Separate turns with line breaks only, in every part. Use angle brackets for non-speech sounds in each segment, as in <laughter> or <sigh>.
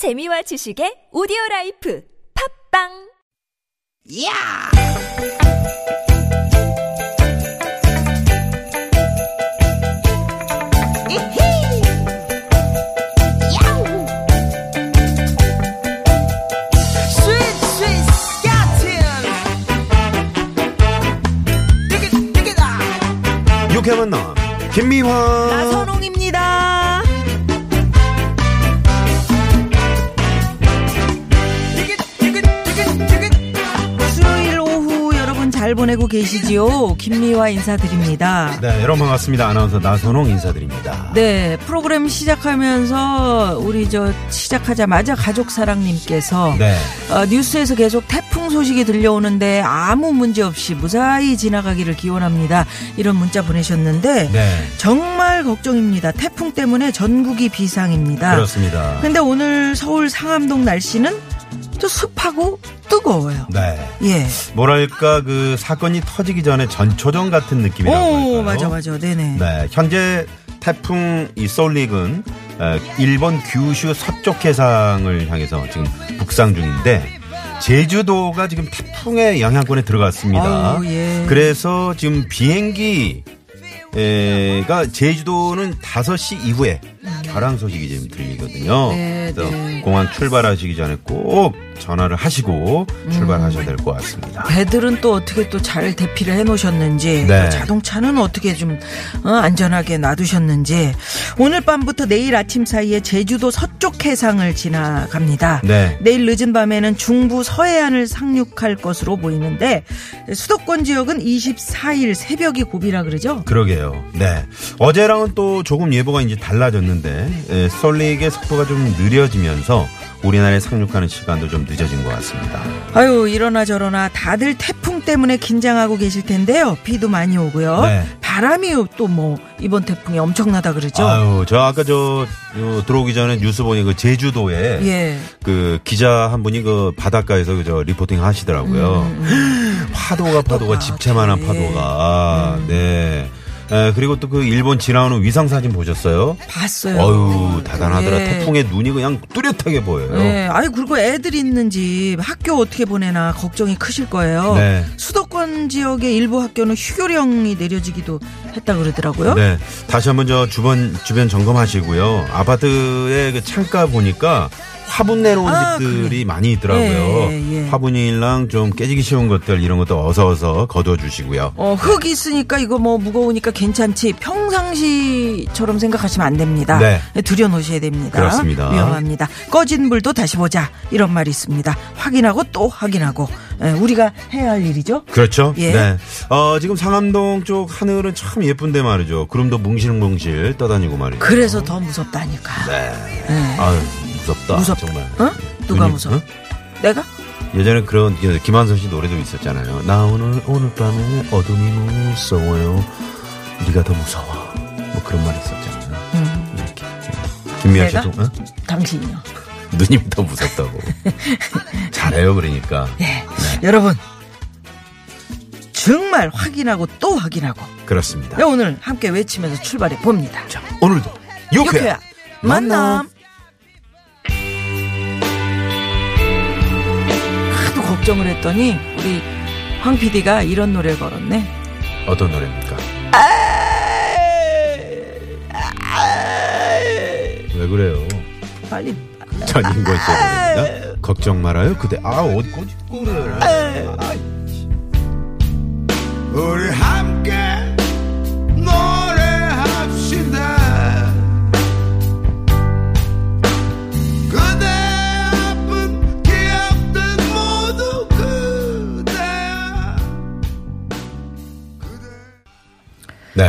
재미와 지식의 오디오 라이프 팝빵
야! 이히! 야우! 스윗 스윗 스카틴! 디귿 디귿아!
유쾌한 김미화
나선홍 보내고 계시지요? 김미화 인사드립니다.
네 여러분 반갑습니다 아나운서 나선홍 인사드립니다
네, 프로그램 시작하면서 우리 저 시작하자마자 가족사랑님께서
네
어, 뉴스에서 계속 태풍 소식이 들려오는데 아무 문제 없이 무사히 지나가기를 기원합니다. 이런 문자 보내셨는데
네,
정말 걱정입니다. 태풍 때문에 전국이 비상입니다.
그렇습니다
근데 오늘 서울 상암동 날씨는 또 습하고 뜨거워요.
네
예.
뭐랄까 그 사건이 터지기 전에 전초전 같은 느낌이라고
오,
할까요?
맞아, 맞아. 네네.
네 현재 태풍 이 솔릭은 어, 일본 규슈 서쪽 해상을 향해서 지금 북상 중인데 제주도가 지금 태풍의 영향권에 들어갔습니다.
아우, 예.
그래서 지금 비행기 에가 제주도는 5시 이후에 결항 소식이 지금 들리거든요.
네,
그래서
네.
공항 출발하시기 전에 꼭 전화를 하시고
음.
출발하셔야 될 것 같습니다.
배들은 또 어떻게 또 잘 대피를 해 놓으셨는지
네.
또 자동차는 어떻게 좀 어, 안전하게 놔두셨는지 오늘 밤부터 내일 아침 사이에 제주도 서쪽 해상을 지나갑니다.
네.
내일 늦은 밤에는 중부 서해안을 상륙할 것으로 보이는데 수도권 지역은 24일 새벽이 고비라 그러죠?
그러게요. 네. 어제랑은 또 조금 예보가 이제 달라졌는데 에, 솔릭의 속도가 좀 느려지면서 우리나라에 상륙하는 시간도 좀 늦어진 것 같습니다.
아유 이러나 저러나 다들 태풍 때문에 긴장하고 계실 텐데요. 비도 많이 오고요.
네.
바람이 또 뭐 이번 태풍이 엄청나다 그러죠?
아유, 저 아까 저 어, 들어오기 전에 뉴스 보니 그 제주도에
예.
그 기자 한 분이 그 바닷가에서 그저 리포팅 하시더라고요. <gasps> 파도가 파도가 집채만한
예.
파도가. 네. 에, 그리고 또 그 일본 지나오는 위상 사진 보셨어요?
봤어요.
어유 대단하더라.
예.
태풍의 눈이 그냥 뚜렷하게 보여요.
네, 아니 그리고 애들 있는 집 학교 어떻게 보내나 걱정이 크실 거예요.
네.
수도권 지역의 일부 학교는 휴교령이 내려지기도 했다 그러더라고요.
네. 다시 한번 저 주변 주변 점검하시고요. 아파트의 그 창가 보니까 화분 내놓은
아,
집들이
그래.
많이 있더라고요.
예, 예.
화분이랑 좀 깨지기 쉬운 것들 이런 것도 어서 어서 거둬 주시고요.
어, 흙 있으니까 이거 뭐 무거우니까 괜찮지 평상시처럼 생각하시면 안 됩니다.
네.
들여 놓으셔야 됩니다.
그렇습니다.
위험합니다. 꺼진 불도 다시 보자 이런 말이 있습니다. 확인하고 또 확인하고 예, 우리가 해야 할 일이죠.
그렇죠.
예.
네. 어, 지금 상암동 쪽 하늘은 참 예쁜데 말이죠. 구름도 뭉실뭉실 떠다니고 말이죠.
그래서 더 무섭다니까.
네.
예.
아유, 무섭다.
무섭다.
정말.
어? 누가
눈이-
무서워?
어?
내가?
예전에 그런 그 김한선 씨 노래도 있었잖아요. 나 오늘 오늘 밤에 어둠이 무서워요. 네가 더 무서워. 뭐 그런 말이 있었잖아요.
음.
이렇게. 김미아
내가?
씨도 어?
당신이요. <laughs>
누님이 더 무섭다고. <laughs> 잘해요, 그러니까.
예. 여러분 정말 확인하고 또 확인하고
그렇습니다.
네, 오늘 함께 외치면서 출발해 봅니다.
자, 오늘도 유쾌
유쾌한 만남. 걱정을 했더니 우리 황 PD가 이런 노래를 걸었네.
어떤 노래입니까? 왜 그래요?
빨리
전인권 씨의 노래입니다. 걱정 말아요, 그대. 아, 어디 꼬집꼬를.
우리 함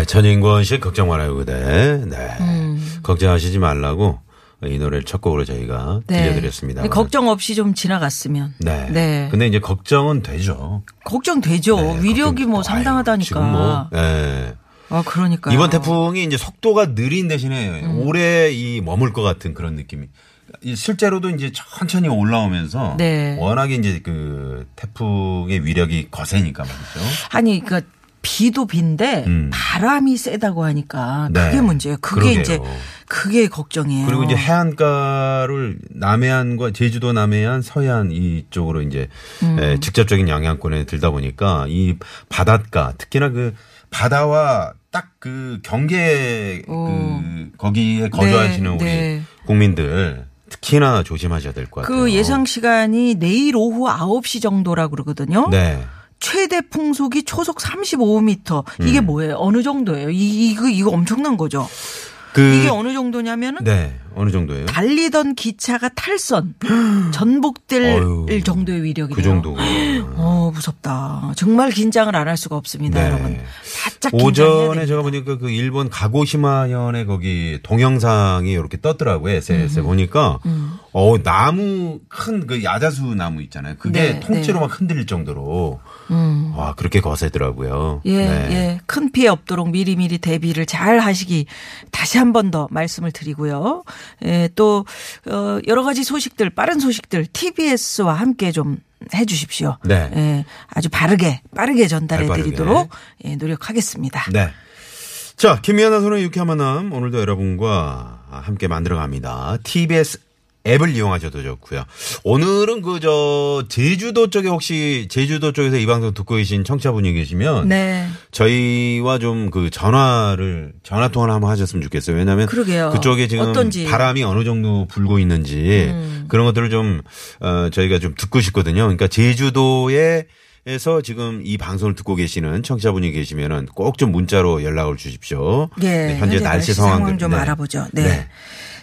네, 전인권 씨 걱정 말아요, 그대. 네.
음.
걱정하시지 말라고 이 노래를 첫 곡으로 저희가 들려드렸습니다.
네, 걱정 없이 좀 지나갔으면.
네.
네.
근데 이제 걱정은 되죠.
걱정되죠.
네,
위력이
걱정-
뭐
아유,
상당하다니까.
지금 뭐, 예.
아, 그러니까.
이번 태풍이 이제 속도가 느린 대신에 오래 이 머물 것 같은 그런 느낌이. 이 실제로도 이제 천천히 올라오면서
네.
워낙에 이제 그 태풍의 위력이 거세니까 말이죠.
아니, 그니까 비도 비인데
음.
바람이 세다고 하니까
네.
그게 문제예요. 그게
그러게요.
이제 그게 걱정이에요.
그리고 이제 해안가를 남해안과 제주도 남해안 서해안 이쪽으로 이제
음.
에, 직접적인 영향권에 들다 보니까 이 바닷가 특히나 그 바다와 딱 그 경계 그 거기에 거주하시는 우리
네.
국민들 특히나 조심하셔야 될 것 같아요.
그 예상 시간이 내일 오후 9시 정도라고 그러거든요.
네.
최대 풍속이 초속 35m. 이게
음.
뭐예요? 어느 정도예요? 이, 이거 이거 엄청난 거죠.
그
이게 어느 정도냐면은
네. 어느 정도예요?
달리던 기차가 탈선 <gasps> 전복될
어휴,
정도의 위력이에요.
그 정도.
어 무섭다. 정말 긴장을 안 할 수가 없습니다,
네.
여러분. 바짝
오전에. 제가 보니까 그 일본 가고시마현의 거기 동영상이 이렇게 떴더라고요. SNS에
음.
보니까 어 나무 큰 그 야자수 나무 있잖아요. 그게
네,
통째로
네.
막 흔들릴 정도로 와 그렇게 거세더라고요.
예,
네.
예. 큰 피해 없도록 미리미리 대비를 잘 하시기 다시 한 번 더 말씀을 드리고요. 예, 또, 어, 여러 가지 소식들, 빠른 소식들, TBS와 함께 좀 해 주십시오.
네.
예, 아주 바르게, 빠르게 전달해
발빠르게.
드리도록 예, 노력하겠습니다.
네. 자, 김미아나 소의 유쾌한 만남 오늘도 여러분과 함께 만들어 갑니다. TBS 앱을 이용하셔도 좋고요. 오늘은 그 저 제주도 쪽에 혹시 제주도 쪽에서 이 방송 듣고 계신 청취자분이 계시면
네.
저희와 좀 그 전화를 전화 통화를 한번 하셨으면 좋겠어요. 왜냐하면
그러게요.
그쪽에 지금
어떤지. 음.
바람이 어느 정도 불고 있는지 그런 것들을 좀 어, 저희가 좀 듣고 싶거든요. 그러니까 제주도에 에서 지금 이 방송을 듣고 계시는 청취자분이 계시면은 꼭 좀 문자로 연락을 주십시오.
예,
네, 현재, 날씨 상황
좀
네.
알아보죠. 네.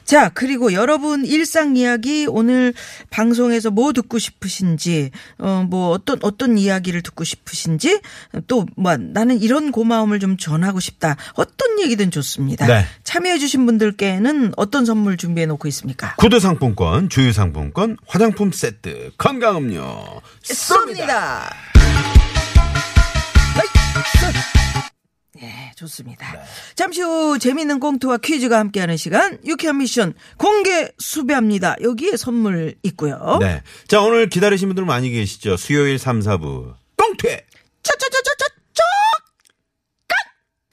자, 그리고 여러분 일상 이야기 오늘 방송에서 뭐 듣고 싶으신지, 어, 뭐 어떤, 어떤 이야기를 듣고 싶으신지, 또 뭐 나는 이런 고마움을 좀 전하고 싶다. 어떤 얘기든 좋습니다.
네.
참여해주신 분들께는 어떤 선물 준비해 놓고 있습니까?
구두 상품권, 주유 상품권, 화장품 세트, 건강음료 쏩니다.
네, 좋습니다. 잠시 후 재미있는 꽁트와 퀴즈가 함께하는 시간 유쾌한 미션 공개 수배합니다. 여기에 선물 있고요.
네. 자, 오늘 기다리신 분들 많이 계시죠. 수요일 3, 4부. 꽁퇴!
짜짜짜짜짜짜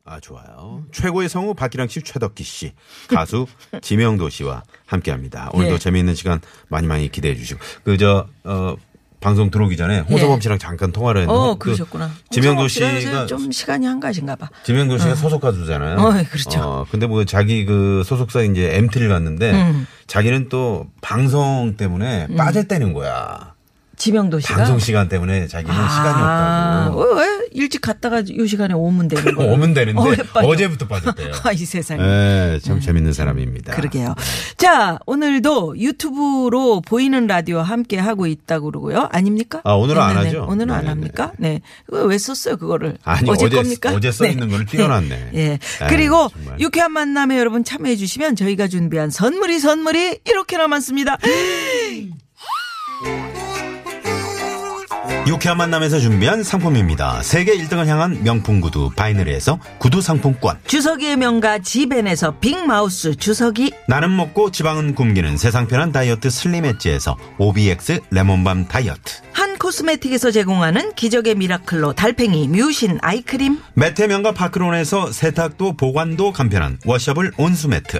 아, 좋아요. 최고의 성우 박기랑 씨, 최덕기 씨, 가수 <laughs> 지명도 씨와 함께 합니다. 오늘도
예.
재미있는 시간 많이 많이 기대해 주시고. 그, 저, 어, 방송 들어오기 전에 홍서범
예.
씨랑 잠깐 통화를 했는데.
어,
그
그러셨구나.
지명도 씨가
좀 시간이 한가하신가 봐.
지명도 씨가 소속 가수잖아요.
어, 그렇죠.
어, 근데 뭐 자기 그 소속사 이제 MT를 갔는데
음.
자기는 또 방송 때문에 빠졌다는 거야.
지명도 씨가
방송 시간 때문에 자기는 시간이
아,
없다고.
어, 왜 일찍 갔다가 요 시간에 오면 되는 거예요.
오면 되는데
어?
어제부터 빠졌대요. <laughs>
아, 이 세상에.
네, 참 재밌는 사람입니다.
그러게요. 자, 오늘도 유튜브로 보이는 라디오 함께 하고 있다고 그러고요. 아닙니까?
아, 오늘은 안
네네네.
하죠?
오늘은 안
네네네.
합니까? 네. 왜 썼어요, 그거를?
아니,
어제,
어제-
겁니까?
어제 써 있는 거를 띄워놨네. <laughs>
예.
아유,
그리고
정말.
유쾌한 만남에 여러분 참여해 주시면 저희가 준비한 선물이 선물이 이렇게나 많습니다. <laughs>
유쾌한 만남에서 준비한 상품입니다. 세계 1등을 향한 명품 구두 바이너리에서 구두 상품권.
주서기의 명가 지벤에서 빅마우스 주서기
나는 먹고 지방은 굶기는 세상 편한 다이어트 슬림 엣지에서 OBX 레몬밤 다이어트.
한 코스메틱에서 제공하는 기적의 미라클로 달팽이 뮤신 아이크림
매트 명가 파크론에서 세탁도 보관도 간편한 washable 온수매트.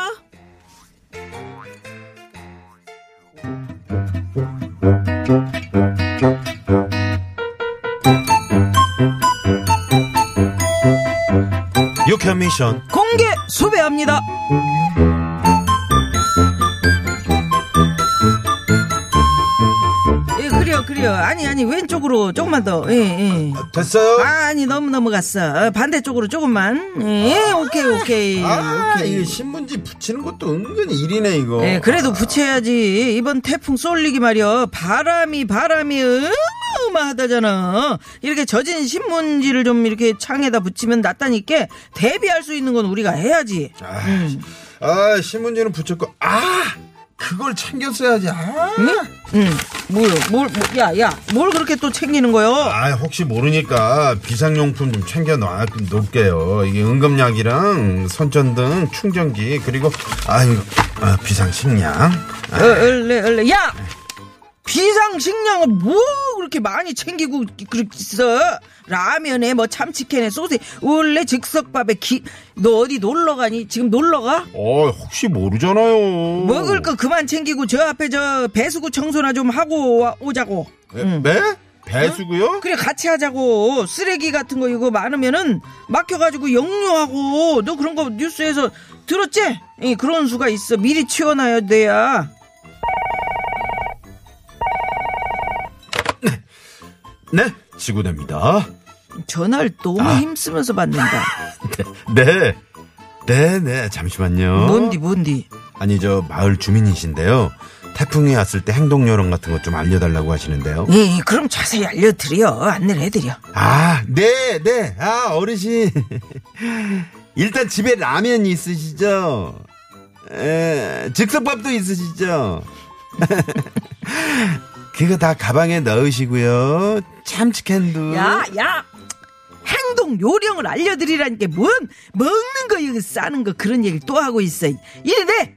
유쾌한 미션.
공개 수배합니다. 예, 그래요, 그래요. 아니, 아니, 왼쪽으로 조금만 더. 예, 예.
됐어요?
아니, 너무 넘어갔어. 어, 반대쪽으로 조금만. 예, 오케이, 오케이.
아,
오케이.
이게 신문지 붙이는 것도 은근히 일이네, 이거.
예, 그래도 붙여야지. 이번 태풍 쏠리기 말이야. 바람이, 바람이 어마어마하다잖아. 이렇게 젖은 신문지를 좀 이렇게 창에다 붙이면 낫다니까 대비할 수 있는 건 우리가 해야지.
아,
음.
아, 신문지는 붙였고, 아! 그걸 챙겼어야지. 아!
응. 뭐요? 뭘, 뭐, 야, 야, 뭘 그렇게 또 챙기는 거요?
아, 혹시 모르니까 비상용품 좀 챙겨 놔, 놓을게요. 이게 응급약이랑 손전등, 충전기, 그리고, 아유, 아, 비상식량.
어, 얼레, 얼레. 야! 비상식량을 뭐 그렇게 많이 챙기고 있어? 라면에 뭐 참치캔에 소세 원래 즉석밥에 기, 너 어디 놀러 가니? 지금 놀러 가?
어, 혹시 모르잖아요.
먹을 거 그만 챙기고 저 앞에 저 배수구 청소나 좀 하고 와- 오자고.
네? 네? 배수구요?
그래 같이 하자고. 쓰레기 같은 거 이거 많으면은 막혀가지고 역류하고 너 그런 거 뉴스에서 들었지? 예, 그런 수가 있어. 미리 치워놔야 돼야.
네, 지구대입니다.
전화를 너무
아.
힘쓰면서 받는다. <laughs>
네. 네, 네, 잠시만요.
뭔디 뭔디.
아니, 저, 마을 주민이신데요. 태풍이 왔을 때 행동 요령 같은 것 좀 알려달라고 하시는데요.
예, 예, 그럼 자세히 알려드려. 안내를 해드려.
아, 네, 네. 아, 어르신. <laughs> 일단 집에 라면 있으시죠? 에, 즉석밥도 있으시죠? <laughs> 그거 다 가방에 넣으시고요. 참치캔도.
야, 야! 행동 요령을 알려드리라니까 뭔 먹는 거 이거 싸는 거 그런 얘기를 또 하고 있어. 이래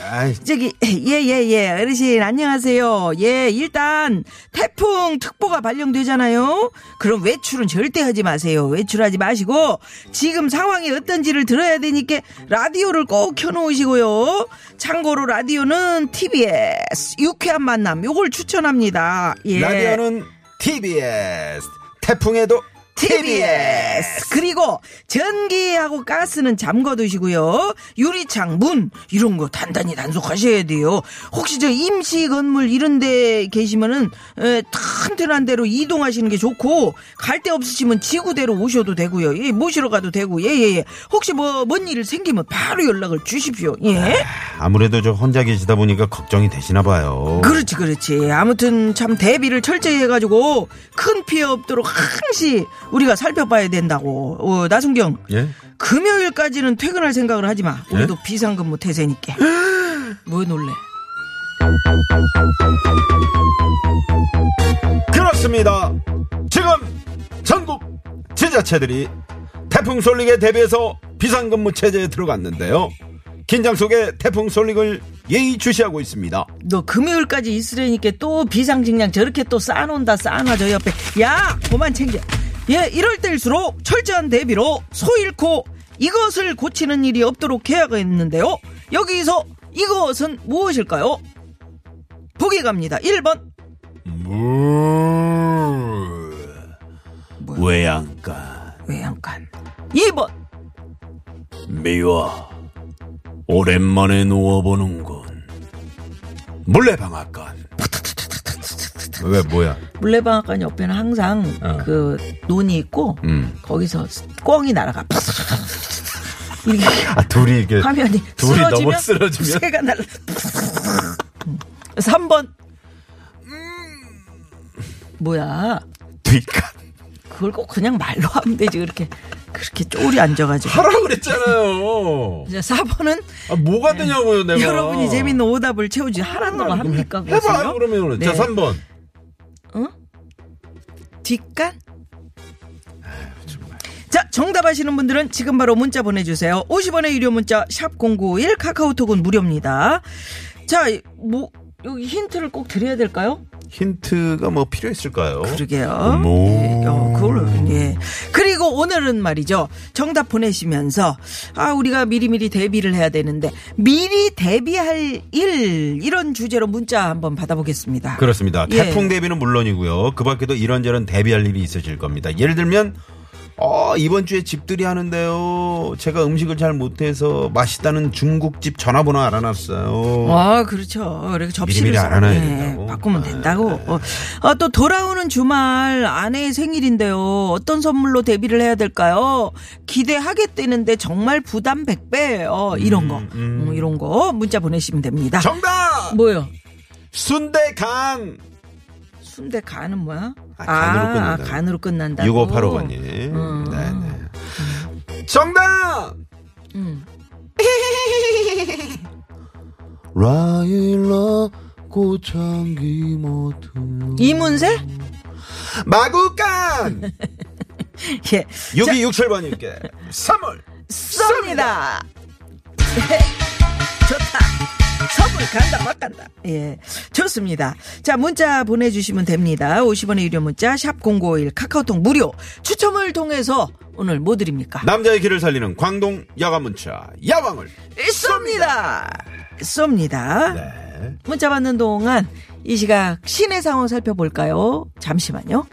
아이,
저기 예예 예 어르신 안녕하세요. 예 일단 태풍 특보가 발령되잖아요. 그럼 외출은 절대 하지 마세요. 외출하지 마시고 지금 상황이 어떤지를 들어야 되니까 라디오를 꼭 켜놓으시고요. 참고로 라디오는 TBS 유쾌한 만남 요걸 추천합니다. 예.
라디오는 TBS. 태풍에도
TBS. 그리고 전기하고 가스는 잠궈 두시고요. 유리창 문 이런 거 단단히 단속하셔야 돼요. 혹시 저 임시 건물 이런 데 계시면은 에, 튼튼한 데로 이동하시는 게 좋고 갈 데 없으시면 지구대로 오셔도 되고요. 예, 모시러 가도 되고 예예예. 혹시 뭐 뭔일 생기면 바로 연락을 주십시오. 예.
아무래도 저 혼자 계시다 보니까 걱정이 되시나 봐요.
그렇지, 그렇지. 아무튼 참 대비를 철저히 해가지고 큰 피해 없도록 항시 우리가 살펴봐야 된다고. 어, 나순경.
예?
금요일까지는 퇴근할 생각을 하지 마. 우리도
예?
비상근무 태세니까. 뭐 놀래?
그렇습니다. 지금 전국 지자체들이 태풍 솔릭에 대비해서 비상근무 체제에 들어갔는데요. 긴장 속에 태풍 솔릭을 예의주시하고 있습니다.
너 금요일까지 있으려니까 또 비상식량 저렇게 또 쌓아놓는다 쌓아놔 저 옆에. 야, 그만 챙겨. 예, 이럴 때일수록 철저한 대비로 소 잃고 이것을 고치는 일이 없도록 해야겠는데요. 여기서 이것은 무엇일까요? 보기 갑니다. 1번.
외양간
외양간. 2번.
미워 오랜만에 누워보는군 물레방앗간 왜 뭐야
물레방앗간 옆에는 항상
어.
그 논이 있고
음.
거기서 꽝이 날아가. 이렇게
아 둘이 이렇게
화면이
둘이
쓰러지면
너무 쓰러지면
새가 날라. 3번. 뭐야?
뒷간
그걸 꼭 그냥 말로 하면 되지 그렇게 그렇게 쪼리 앉아가지고.
하라 그랬잖아요
자, 4번은
아, 뭐가 되냐고요 내가
여러분이 재밌는 오답을 채우지 하라는 거 합니까? 그것을요?
해봐요 그러면
네.
자 3번
뒷간? 자, 정답 아시는 분들은 지금 바로 문자 보내주세요. 50원의 유료 문자, 샵0951, 카카오톡은 무료입니다. 자, 뭐, 여기 힌트를 꼭 드려야 될까요?
힌트가 뭐 필요했을까요?
그러게요. 예, 어, 그걸, 예. 그리고 오늘은 말이죠. 정답 보내시면서, 아, 우리가 미리미리 대비를 해야 되는데, 미리 대비할 일, 이런 주제로 문자 한번 받아보겠습니다.
그렇습니다.
예.
태풍 대비는 물론이고요. 그 밖에도 이런저런 대비할 일이 있으실 겁니다. 예를 들면 어, 이번 주에 집들이 하는데요. 제가 음식을 잘 못해서 맛있다는 중국집 전화번호 알아놨어요.
아, 그렇죠. 그리고 접시를
미리미리
사-
알아놔야
예,
된다고.
바꾸면
아,
된다고.
네.
어, 아, 또 돌아오는 주말 아내의 생일인데요. 어떤 선물로 대비를 해야 될까요? 기대하겠다는데 정말 부담 100배예요. 이런 거. 음, 이런 거 문자 보내시면 됩니다.
정답!
뭐요?
순대간!
순대 간은 뭐야?
아, 간으로
아,
끝난다고.
간으로 끝난다고.
6585번님.
음.
네 네. 정답!
음.
라일라 꽃향기 맡으며
이문세?
마구간 <laughs>
예.
6267번님께 선물
쏩니다. <laughs> 좋다. 선물 간다 막 간다. 예. 좋습니다. 자, 문자 보내주시면 됩니다. 50원의 유료 문자 샵0951 카카오톡 무료 추첨을 통해서 오늘 뭐 드립니까?
남자의 길을 살리는 광동 야간 문자 야왕을
쏩니다. 쏩니다.
네.
문자 받는 동안 이 시각 시내 상황 살펴볼까요? 잠시만요.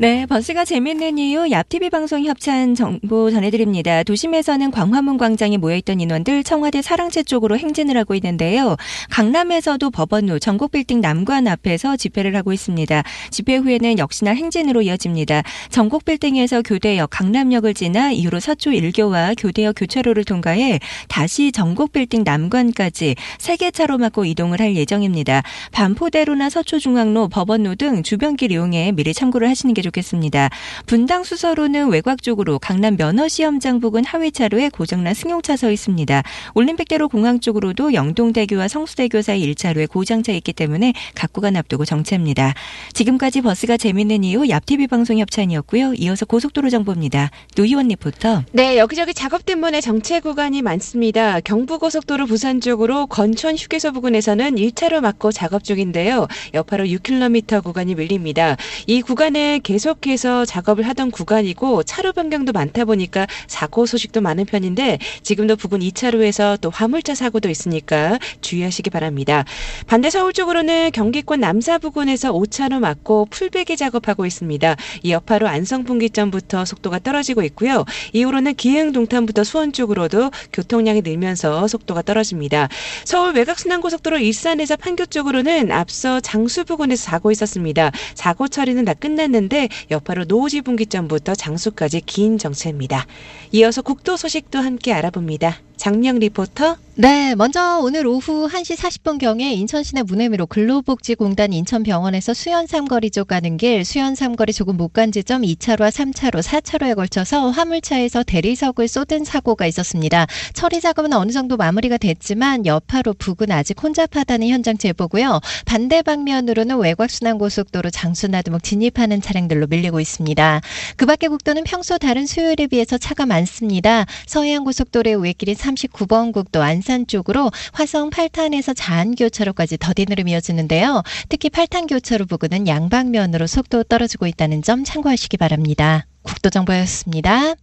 네, 버스가 재밌는 이유 얍TV 방송 협찬 정보 전해드립니다. 도심에서는 광화문 광장에 모여있던 인원들 청와대 사랑채 쪽으로 행진을 하고 있는데요. 강남에서도 법원로 전국빌딩 남관 앞에서 집회를 하고 있습니다. 집회 후에는 역시나 행진으로 이어집니다. 전국빌딩에서 교대역 강남역을 지나 이후로 서초 1교와 교대역 교차로를 통과해 다시 전국빌딩 남관까지 세개 차로 막고 이동을 할 예정입니다. 반포대로나 서초중앙로 법원로 등 주변길 이용해 미리 참고를 하시는 게 좋겠습니다. 분당 수서로는 외곽 쪽으로 강남 면허시험장 부근 하위 차로에 고장난 승용차 서 있습니다. 올림픽대로 공항 쪽으로도 영동대교와 성수대교 사이 1차로에 고장차 있기 때문에 각 구간 앞두고 정체입니다. 지금까지 버스가 재밌는 이유 얍TV 방송 협찬이었고요. 이어서 고속도로 정보입니다. 노희원 리포터.
네, 여기저기 작업 때문에 정체 구간이 많습니다. 경부고속도로 부산 쪽으로 건천 휴게소 부근에서는 1차로 막고 작업 중인데요. 여파로 6km 구간이 밀립니다. 이 구간은 계 속해서 작업을 하던 구간이고 차로 변경도 많다 보니까 사고 소식도 많은 편인데 지금도 부근 2차로에서 또 화물차 사고도 있으니까 주의하시기 바랍니다. 반대 서울 쪽으로는 경기권 남사 부근에서 5차로 막고 풀베기 작업하고 있습니다. 이 여파로 안성 분기점부터 속도가 떨어지고 있고요. 이후로는 기흥 동탄부터 수원 쪽으로도 교통량이 늘면서 속도가 떨어집니다. 서울 외곽순환고속도로 일산에서 판교 쪽으로는 앞서 장수 부근에서 사고 있었습니다. 사고 처리는 다 끝났는데 여파로 노오지 분기점부터 장수까지 긴 정체입니다. 이어서 국도 소식도 함께 알아봅니다. 장명 리포터.
네, 먼저 오늘 오후 1시 40분경에 인천시내 무네미로 근로복지공단 인천병원에서 수연 삼거리 쪽 가는 길, 수연 삼거리 조금 못 간 지점 2차로와 3차로, 4차로에 걸쳐서 화물차에서 대리석을 쏟은 사고가 있었습니다. 처리 작업은 어느 정도 마무리가 됐지만 여파로 부근 아직 혼잡하다는 현장 제보고요. 반대 방면으로는 외곽순환고속도로 장수나두목 진입하는 차량들로 밀리고 있습니다. 그 밖에 국도는 평소 다른 수요일에 비해서 차가 많습니다. 서해안고속도로의 우회길인 39번 국도 안산 쪽으로 화성 8탄에서 자안교차로까지 더딘으로 이어지는데요. 특히 8탄 교차로 부근은 양방면으로 속도 떨어지고 있다는 점 참고하시기 바랍니다. 국도정보였습니다.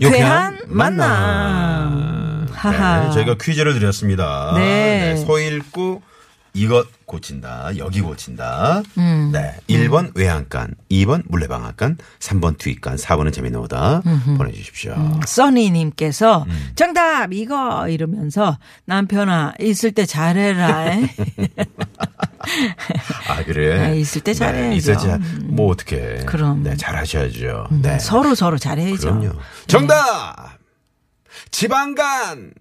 유쾌한 만남.
하하.
네, 저희가 퀴즈를 드렸습니다.
네.
소 읽고 이것 고친다. 여기 고친다.
음.
네. 1번 외양간, 2번 물레방앗간, 3번 투입간, 4번은 재미는 오다. 보내 주십시오.
음, 써니 님께서
음.
정답 이거 이러면서 남편아 있을 때 잘해라. <laughs>
아, 그래?
아, 있을 때 잘해야죠.
네, 있을 때, 잘-
음.
뭐, 어떻게.
그럼.
네, 잘하셔야죠.
음,
네.
서로 서로 잘해야죠.
그럼요. 정답! 지방간!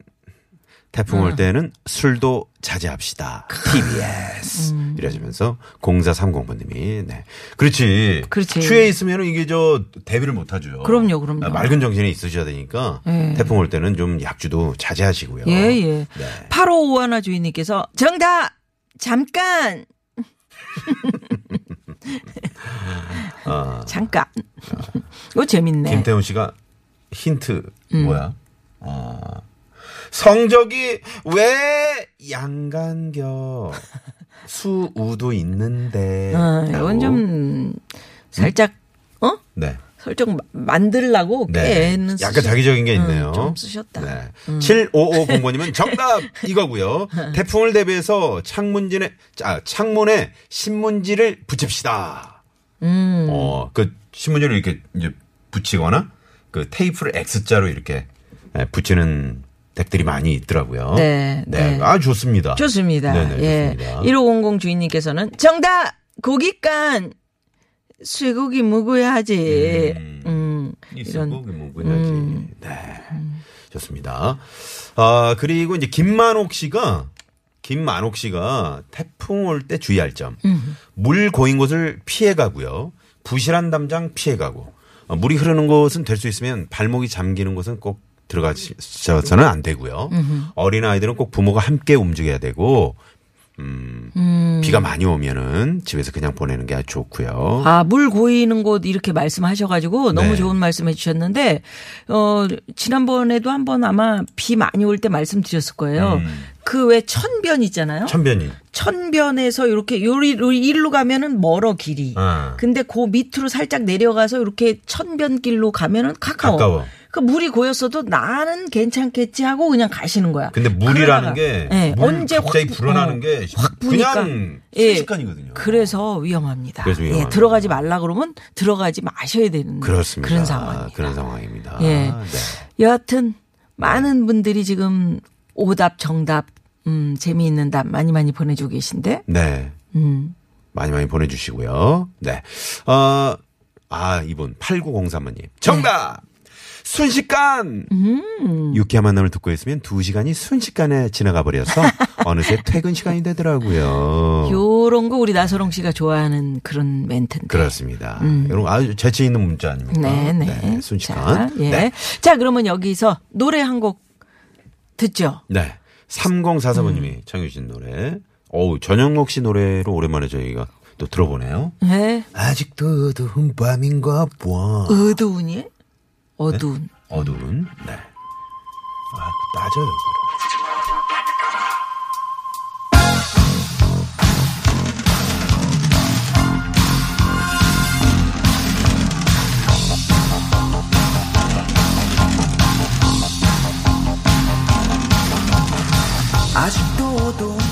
태풍
어.
올 때는 술도 자제합시다. TBS.
음.
이러시면서 0430번님이, 네. 그렇지.
그렇지.
취해 있으면 이게 저 대비를 못 하죠.
그럼요, 그럼요.
아, 맑은 정신이 있으셔야 되니까
예.
태풍 올 때는 좀 약주도 자제하시고요.
예, 예.
네.
8551 주인님께서 정답! 잠깐! <laughs>
아,
잠깐. 이거 재밌네.
김태훈 씨가 힌트
음.
뭐야? 아, 성적이 왜 양간겨? 수우도 있는데.
어, 이건. 좀 살짝 어?
네.
설정 마- 만들라고
네.
꽤는
약간
쓰셨-
자기적인 게
음,
있네요.
좀 쓰셨다.
네. 7550번님은 정답 <laughs> 이거고요. 태풍을 대비해서 창문진에 아, 창문에 신문지를 붙입시다.
음.
어, 그 신문지를 이렇게 이제 붙이거나 그 테이프를 X자로 이렇게 예, 붙이는 덱들이 많이 있더라고요.
네, 네.
아, 좋습니다.
좋습니다.
네네,
예.
좋습니다.
1500 주인님께서는 정답! 고기간 쇠고기 먹어야지.
음.
음.
있어,
이런.
거기 뭐, 그야지. 네. 좋습니다. 아, 그리고 이제 김만옥 씨가, 김만옥 씨가 태풍 올 때 주의할 점. 물 고인 곳을 피해 가고요. 부실한 담장 피해 가고. 어, 물이 흐르는 곳은 될 수 있으면 발목이 잠기는 곳은 꼭 들어가서는 안 되고요. 어린 아이들은 꼭 부모가 함께 움직여야 되고, 음, 비가 많이 오면은 집에서 그냥 보내는 게 아주 좋고요.
아, 물 고이는 곳 이렇게 말씀하셔가지고 너무
네.
좋은 말씀 해주셨는데, 어, 지난번에도 한번 아마 비 많이 올 때 말씀드렸을 거예요. 그 왜 천변 있잖아요.
음. 천변이.
천변에서 이렇게 요리 일로 가면은 멀어 길이.
아.
근데 그 밑으로 살짝 내려가서 이렇게 천변길로 가면은 가까워.
가까워.
그 물이 고였어도 나는 괜찮겠지 하고 그냥 가시는 거야.
근데 물이라는
그러다가,
게
예,
물
언제
갑자기
확 부-
불어나는
어,
게
확
그냥
예,
순식간이거든요.
그래서 위험합니다.
그래서
예,
위험합니다.
들어가지 말라 그러면 들어가지 마셔야 되는
그렇습니다.
그런 상황입니다.
그런 상황입니다.
예.
네.
여하튼 많은 분들이 지금 오답 정답 음, 재미있는 답 많이 많이 보내주고 계신데
네.
음.
많이 많이 보내주시고요. 네. 어, 아, 이분 8903번님. 정답! 순식간!
음.
유쾌한 만남을 듣고 있으면 두 시간이 순식간에 지나가 버려서 <laughs> 어느새 퇴근 시간이 되더라고요.
요런 거 우리 나서롱 씨가 좋아하는 그런 멘트인데.
그렇습니다. 여러분 아주 재치 있는 문자 아닙니까?
음. 네, 네.
순식간.
자, 예.
네.
자, 그러면 여기서 노래 한 곡 듣죠.
네. 3044번님이 청해 주신 노래. 어우, 전영록 씨 노래로 오랜만에 저희가 또 들어보네요.
네.
아직도 어두운 밤인가 봐.
어두운이? 어두운.
어두운. 네. 아, 그 따져요. 그걸.
아직도 밤인가